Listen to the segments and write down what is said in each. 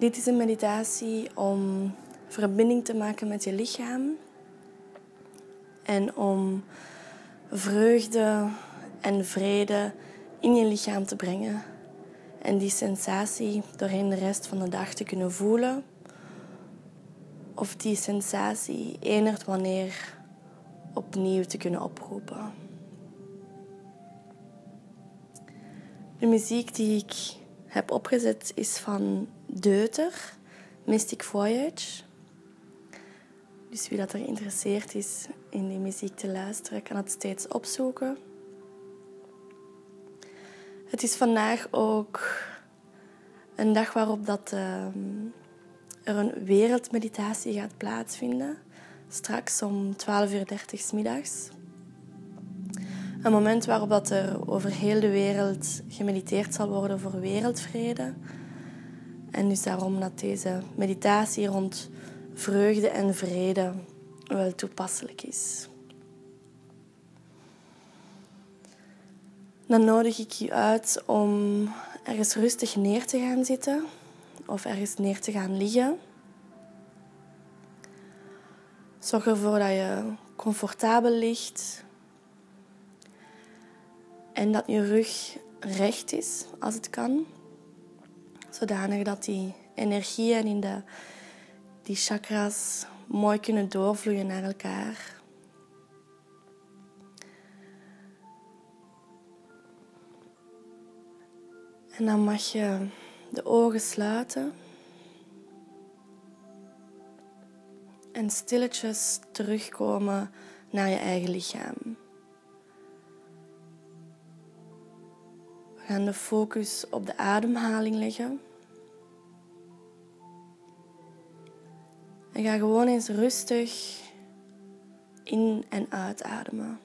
Dit is een meditatie om verbinding te maken met je lichaam en om vreugde en vrede in je lichaam te brengen. En die sensatie doorheen de rest van de dag te kunnen voelen. Of die sensatie enert wanneer opnieuw te kunnen oproepen. De muziek die ik heb opgezet is van Deuter, Mystic Voyage. Dus wie dat er geïnteresseerd is in die muziek te luisteren, kan het steeds opzoeken. Het is vandaag ook een dag waarop dat, uh, er een wereldmeditatie gaat plaatsvinden. Straks om 12.30 uur s middags. Een moment waarop dat er over heel de wereld gemediteerd zal worden voor wereldvrede. En dus daarom dat deze meditatie rond vreugde en vrede wel toepasselijk is. Dan nodig ik je uit om ergens rustig neer te gaan zitten of ergens neer te gaan liggen. Zorg ervoor dat je comfortabel ligt en dat je rug recht is als het kan, zodanig dat die energieën in de, die chakras mooi kunnen doorvloeien naar elkaar. En dan mag je de ogen sluiten. En stilletjes terugkomen naar je eigen lichaam. We gaan de focus op de ademhaling leggen. En ga gewoon eens rustig in en uitademen.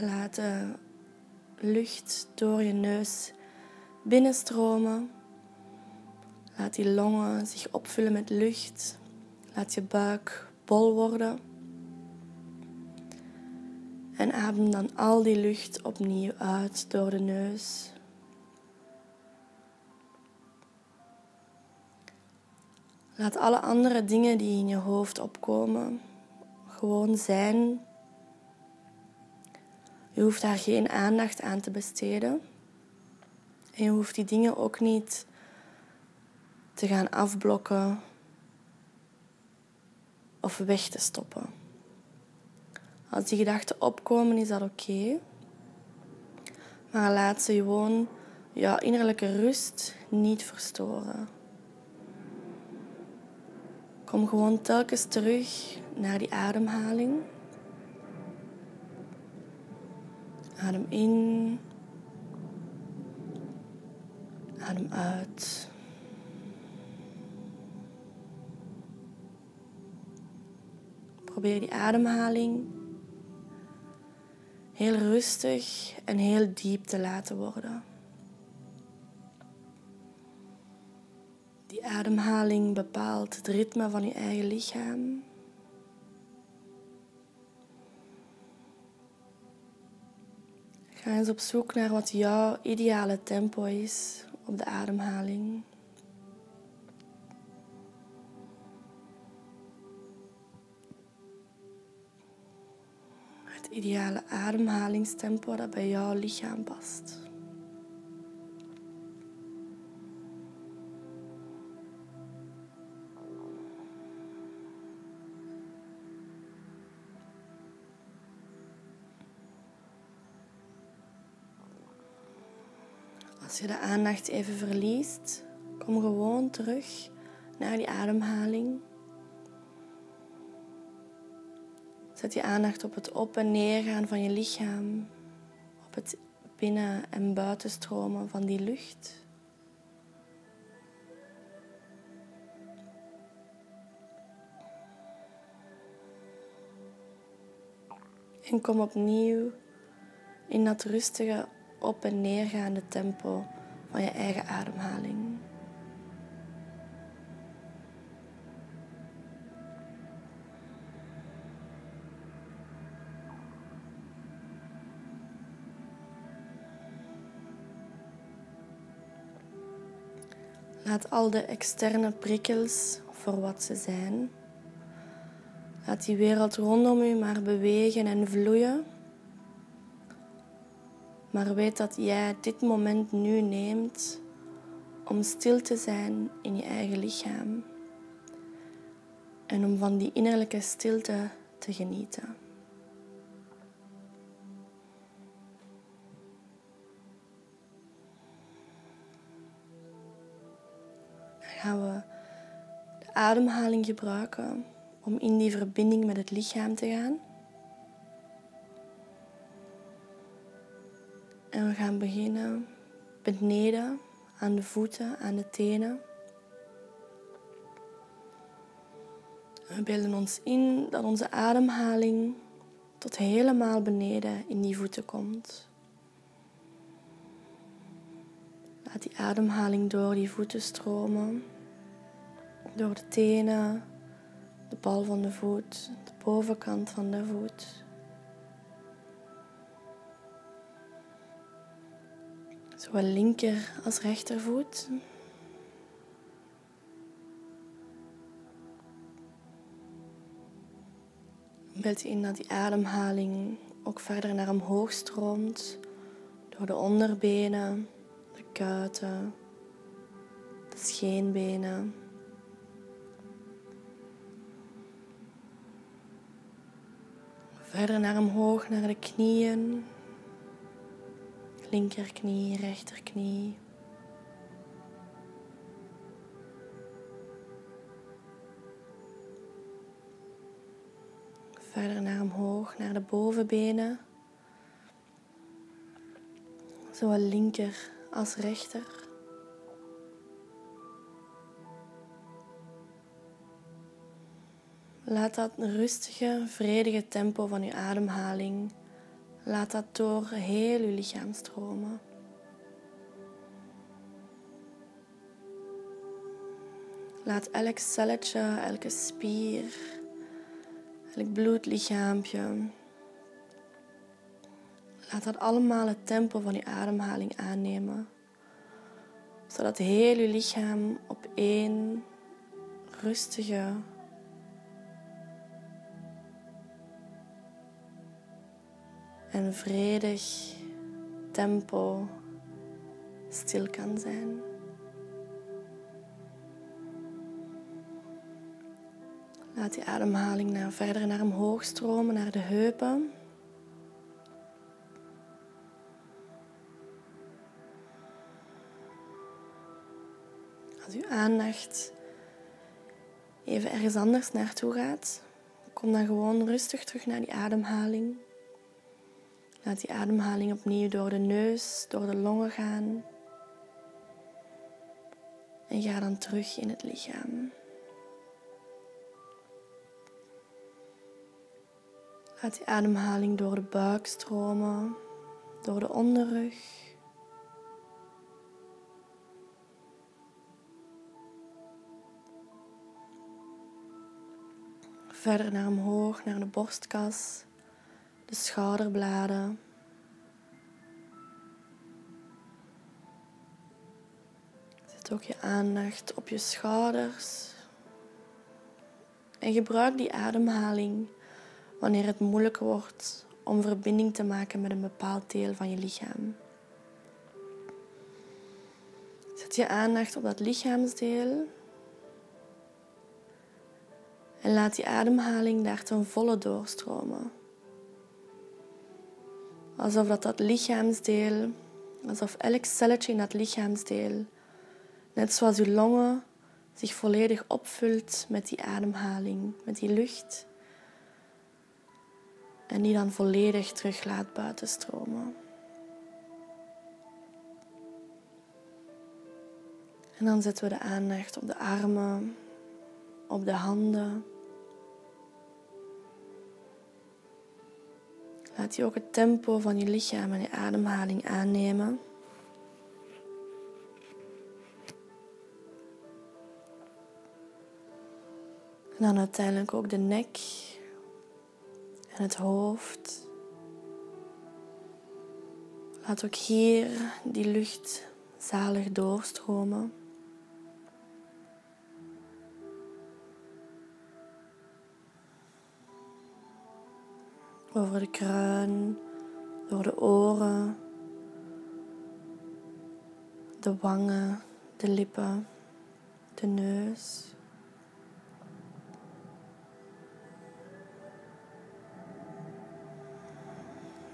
Laat de lucht door je neus binnenstromen. Laat die longen zich opvullen met lucht. Laat je buik bol worden. En adem dan al die lucht opnieuw uit door de neus. Laat alle andere dingen die in je hoofd opkomen gewoon zijn je hoeft daar geen aandacht aan te besteden. En je hoeft die dingen ook niet te gaan afblokken of weg te stoppen. Als die gedachten opkomen, is dat oké. Maar laat ze gewoon jouw innerlijke rust niet verstoren. Kom gewoon telkens terug naar die ademhaling. Adem in. Adem uit. Probeer die ademhaling heel rustig en heel diep te laten worden. Die ademhaling bepaalt het ritme van je eigen lichaam. Ga eens op zoek naar wat jouw ideale tempo is op de ademhaling. Het ideale ademhalingstempo dat bij jouw lichaam past. Als je de aandacht even verliest, kom gewoon terug naar die ademhaling. Zet je aandacht op het op- en neergaan van je lichaam, op het binnen- en buitenstromen van die lucht. En kom opnieuw in dat rustige op- en neergaande tempo van je eigen ademhaling. Laat al de externe prikkels voor wat ze zijn. Laat die wereld rondom u maar bewegen en vloeien. Maar weet dat jij dit moment nu neemt om stil te zijn in je eigen lichaam. En om van die innerlijke stilte te genieten. Gaan we de ademhaling gebruiken om in die verbinding met het lichaam te gaan. En we gaan beginnen beneden aan de voeten, aan de tenen. We beelden ons in dat onze ademhaling tot helemaal beneden in die voeten komt. Laat die ademhaling door die voeten stromen, door de tenen, de bal van de voet, de bovenkant van de voet. Zowel linker als rechtervoet. Beeld in dat die ademhaling ook verder naar omhoog stroomt. Door de onderbenen, de kuiten, de scheenbenen. Verder naar omhoog, naar de knieën. Linkerknie, rechterknie. Verder naar omhoog, naar de bovenbenen. Zowel linker als rechter. Laat dat rustige, vredige tempo van uw ademhaling, laat dat door heel uw lichaam stromen. Laat elk celletje, elke spier, elk bloedlichaampje, laat dat allemaal het tempo van uw ademhaling aannemen. Zodat heel uw lichaam op één rustige, en vredig tempo stil kan zijn. Laat die ademhaling naar, verder naar omhoog stromen, naar de heupen. Even ergens anders naartoe gaat, kom dan gewoon rustig terug naar die ademhaling. Laat die ademhaling opnieuw door de neus, door de longen gaan. En ga dan terug in het lichaam. Laat die ademhaling door de buik stromen, door de onderrug. Verder naar omhoog, naar de borstkas de schouderbladen. Zet ook je aandacht op je schouders. En gebruik die ademhaling wanneer het moeilijk wordt om verbinding te maken met een bepaald deel van je lichaam. Zet je aandacht op dat lichaamsdeel en laat die ademhaling daar ten volle doorstromen. Alsof dat, dat lichaamsdeel, alsof elk celletje in dat lichaamsdeel, net zoals uw longen, zich volledig opvult met die ademhaling, met die lucht. En die dan volledig terug laat buitenstromen. En dan zetten we de aandacht op de armen, op de handen. Laat je ook het tempo van je lichaam en je ademhaling aannemen. En dan uiteindelijk ook de nek en het hoofd. Laat ook hier die lucht zalig doorstromen. Over de kruin, door de oren, de wangen, de lippen, de neus.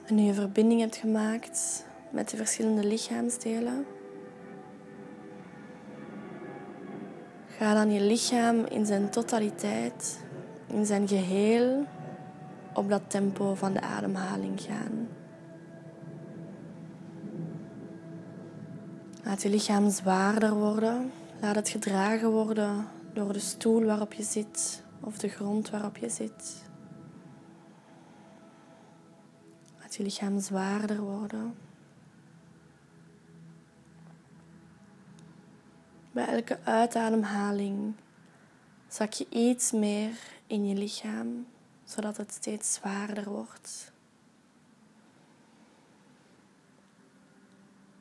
En nu je verbinding hebt gemaakt met de verschillende lichaamsdelen, ga dan je lichaam in zijn totaliteit, in zijn geheel, op dat tempo van de ademhaling gaan. Laat je lichaam zwaarder worden. Laat het gedragen worden door de stoel waarop je zit of de grond waarop je zit. Laat je lichaam zwaarder worden. Bij elke uitademhaling zak je iets meer in je lichaam, zodat het steeds zwaarder wordt.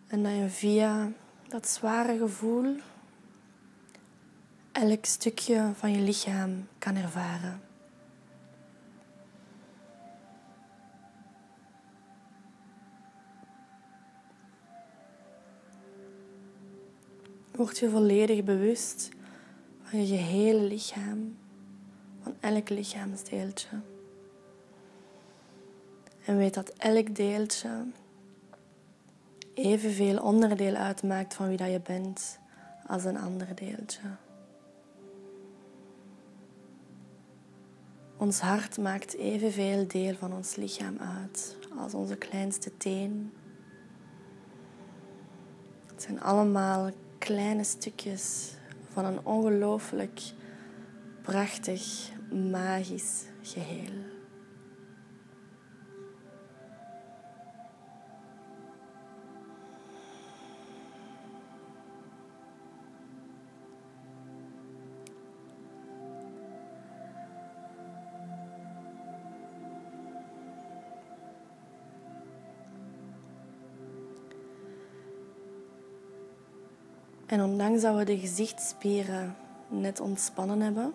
En dat je via dat zware gevoel elk stukje van je lichaam kan ervaren. Word je volledig bewust van je gehele lichaam, van elk lichaamsdeeltje. En weet dat elk deeltje evenveel onderdeel uitmaakt van wie dat je bent als een ander deeltje. Ons hart maakt evenveel deel van ons lichaam uit als onze kleinste teen. Het zijn allemaal kleine stukjes van een ongelooflijk prachtig, magisch geheel. En ondanks dat we de gezichtsspieren net ontspannen hebben,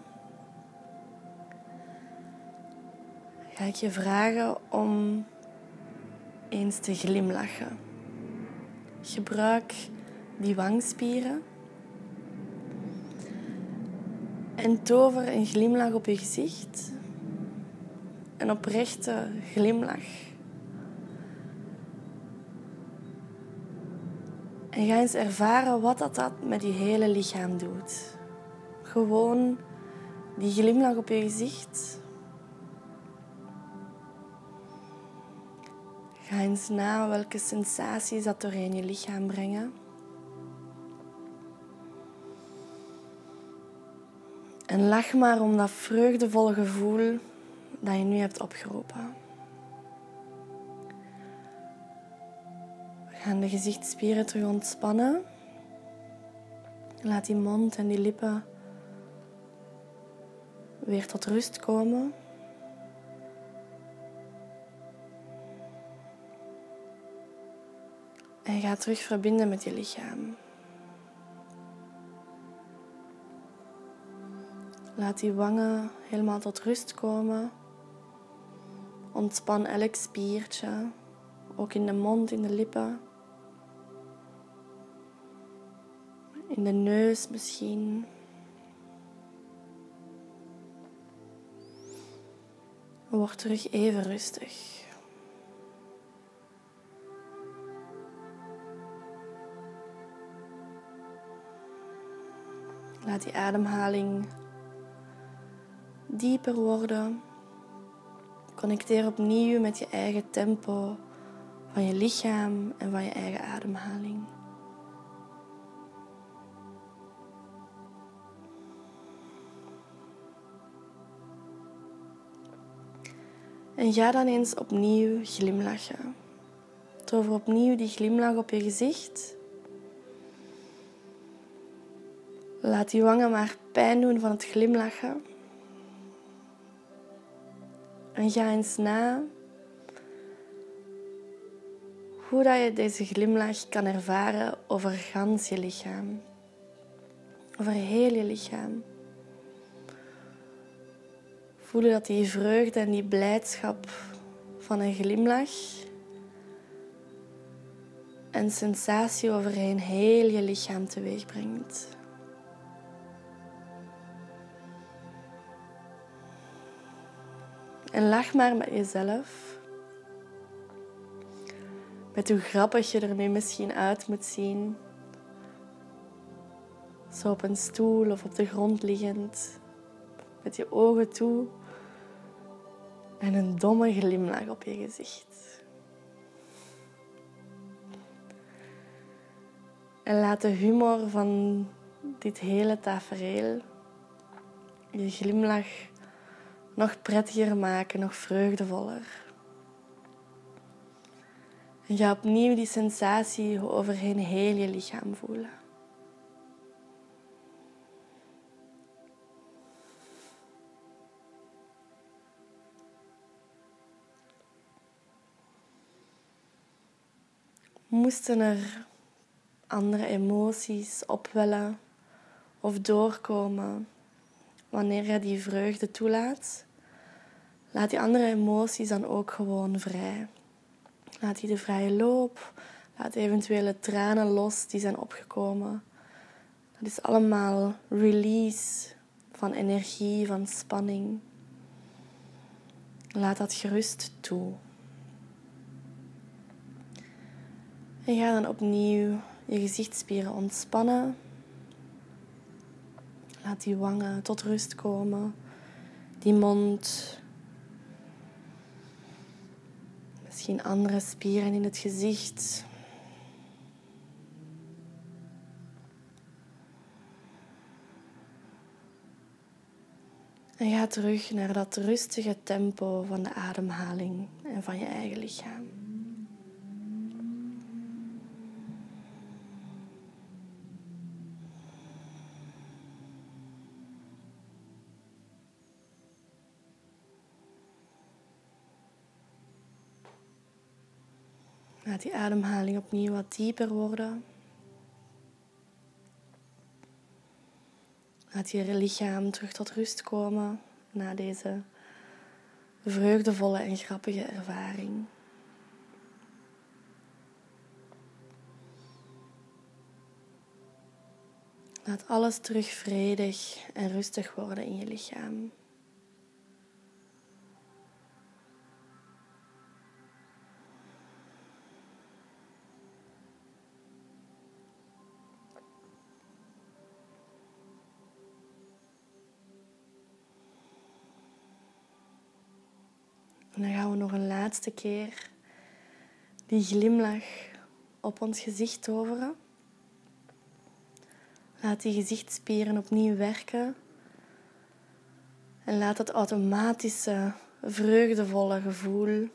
ga ik je vragen om eens te glimlachen. Gebruik die wangspieren en tover een glimlach op je gezicht. Een oprechte glimlach. En ga eens ervaren wat dat, dat met je hele lichaam doet. Gewoon die glimlach op je gezicht. Ga eens na welke sensaties dat doorheen je lichaam brengen. En lach maar om dat vreugdevolle gevoel dat je nu hebt opgeroepen. gaan de gezichtsspieren terug ontspannen. Laat die mond en die lippen weer tot rust komen. En ga terug verbinden met je lichaam. Laat die wangen helemaal tot rust komen. Ontspan elk spiertje, ook in de mond, in de lippen. in de neus misschien. Word terug even rustig. Laat die ademhaling dieper worden. Connecteer opnieuw met je eigen tempo van je lichaam en van je eigen ademhaling. En ga dan eens opnieuw glimlachen. Tover opnieuw die glimlach op je gezicht. Laat die wangen maar pijn doen van het glimlachen. En ga eens na hoe dat je deze glimlach kan ervaren over gans je lichaam. Over heel je lichaam. Voelen dat die vreugde en die blijdschap van een glimlach een sensatie overheen heel je lichaam teweeg brengt. En lach maar met jezelf. Met hoe grappig je er nu misschien uit moet zien. Zo op een stoel of op de grond liggend. Met je ogen toe. En een domme glimlach op je gezicht. En laat de humor van dit hele tafereel je glimlach nog prettiger maken, nog vreugdevoller. En ga opnieuw die sensatie overheen heel je lichaam voelen. Moesten er andere emoties opwellen of doorkomen wanneer je die vreugde toelaat, laat die andere emoties dan ook gewoon vrij. Laat die de vrije loop, laat eventuele tranen los die zijn opgekomen. Dat is allemaal release van energie, van spanning. Laat dat gerust toe. En ga dan opnieuw je gezichtsspieren ontspannen. Laat die wangen tot rust komen. Die mond. Misschien andere spieren in het gezicht. En ga terug naar dat rustige tempo van de ademhaling en van je eigen lichaam. Laat die ademhaling opnieuw wat dieper worden. Laat je lichaam terug tot rust komen na deze vreugdevolle en grappige ervaring. Laat alles terug vredig en rustig worden in je lichaam. Nog een laatste keer die glimlach op ons gezicht toveren. Laat die gezichtsspieren opnieuw werken. En laat dat automatische, vreugdevolle gevoel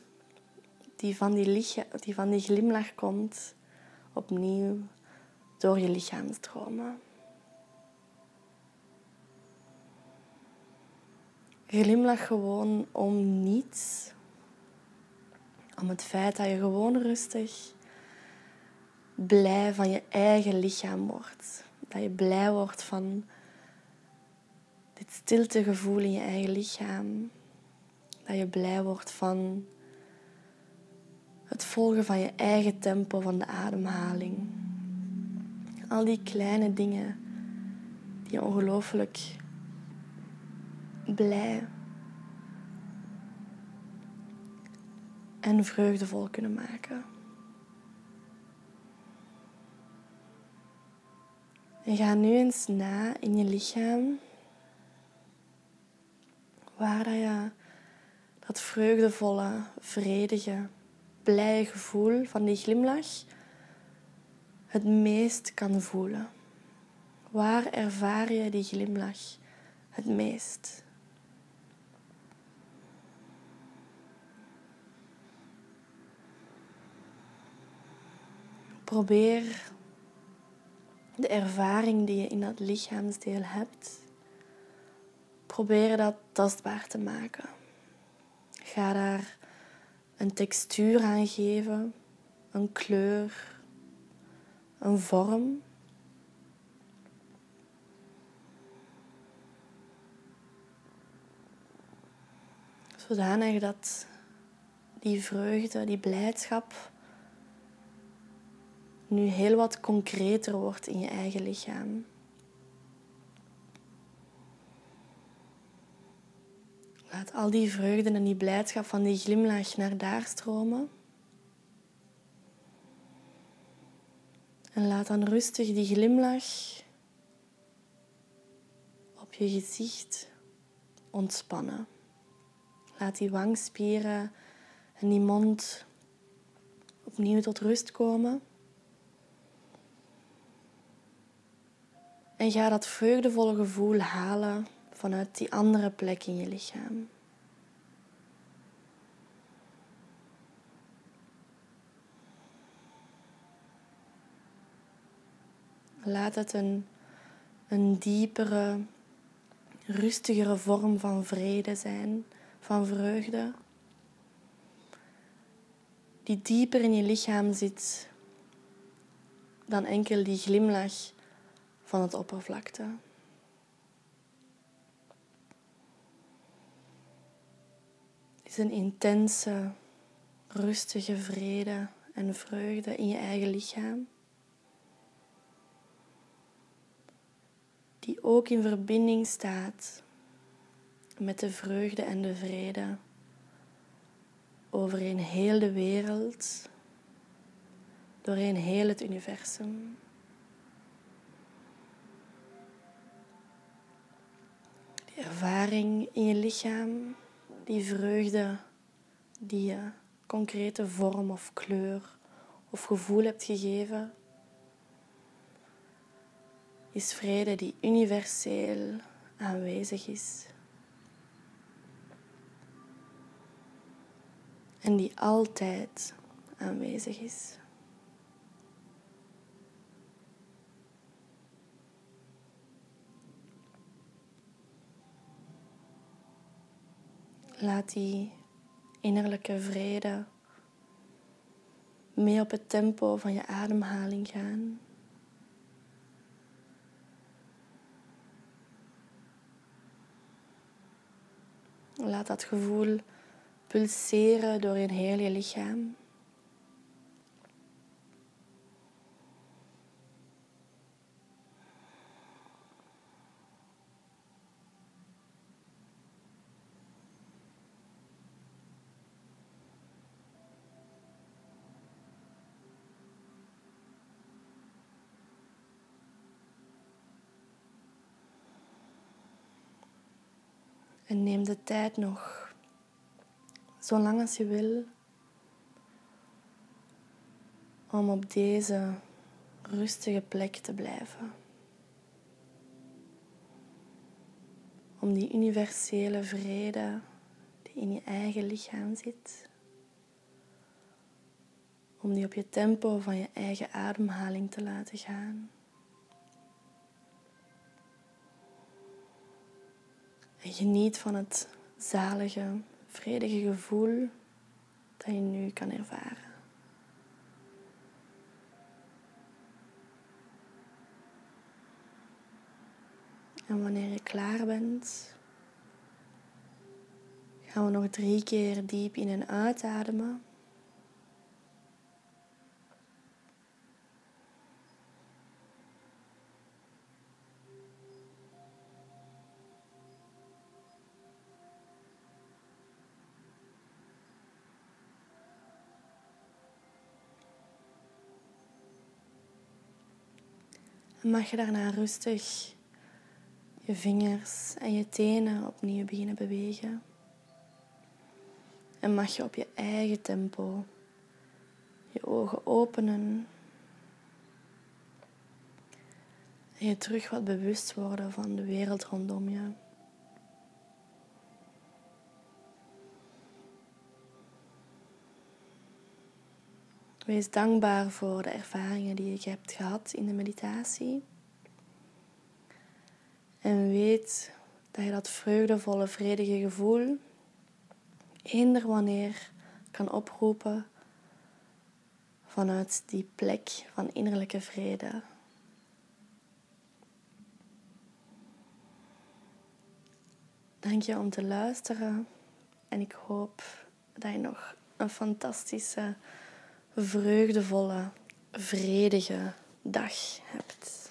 die van die, die van die glimlach komt, opnieuw door je lichaam stromen. Glimlach gewoon om niets. Om het feit dat je gewoon rustig blij van je eigen lichaam wordt. Dat je blij wordt van dit stiltegevoel in je eigen lichaam. Dat je blij wordt van het volgen van je eigen tempo van de ademhaling. Al die kleine dingen die ongelooflijk blij en vreugdevol kunnen maken. En ga nu eens na in je lichaam waar je dat vreugdevolle, vredige, blije gevoel van die glimlach het meest kan voelen. Waar ervaar je die glimlach het meest? Probeer de ervaring die je in dat lichaamsdeel hebt, probeer dat tastbaar te maken. Ga daar een textuur aan geven, een kleur, een vorm. Zodanig dat die vreugde, die blijdschap nu heel wat concreter wordt in je eigen lichaam. Laat al die vreugde en die blijdschap van die glimlach naar daar stromen. En laat dan rustig die glimlach op je gezicht ontspannen. Laat die wangspieren en die mond opnieuw tot rust komen. En ga dat vreugdevolle gevoel halen vanuit die andere plek in je lichaam. Laat het een, een diepere, rustigere vorm van vrede zijn, van vreugde, die dieper in je lichaam zit dan enkel die glimlach van het oppervlakte. Het is een intense, rustige vrede en vreugde in je eigen lichaam. Die ook in verbinding staat met de vreugde en de vrede over een heel de wereld, doorheen heel het universum. Ervaring in je lichaam, die vreugde die je concrete vorm of kleur of gevoel hebt gegeven, is vrede die universeel aanwezig is. En die altijd aanwezig is. Laat die innerlijke vrede mee op het tempo van je ademhaling gaan. Laat dat gevoel pulseren door je hele lichaam. En neem de tijd nog, zolang als je wil, om op deze rustige plek te blijven. Om die universele vrede die in je eigen lichaam zit, om die op je tempo van je eigen ademhaling te laten gaan. En geniet van het zalige, vredige gevoel dat je nu kan ervaren. En wanneer je klaar bent, gaan we nog drie keer diep in en uitademen. Mag je daarna rustig je vingers en je tenen opnieuw beginnen bewegen. En mag je op je eigen tempo je ogen openen. En je terug wat bewust worden van de wereld rondom je. Wees dankbaar voor de ervaringen die je hebt gehad in de meditatie. En weet dat je dat vreugdevolle, vredige gevoel eender wanneer kan oproepen vanuit die plek van innerlijke vrede. Dank je om te luisteren en ik hoop dat je nog een fantastische, vreugdevolle, vredige dag hebt.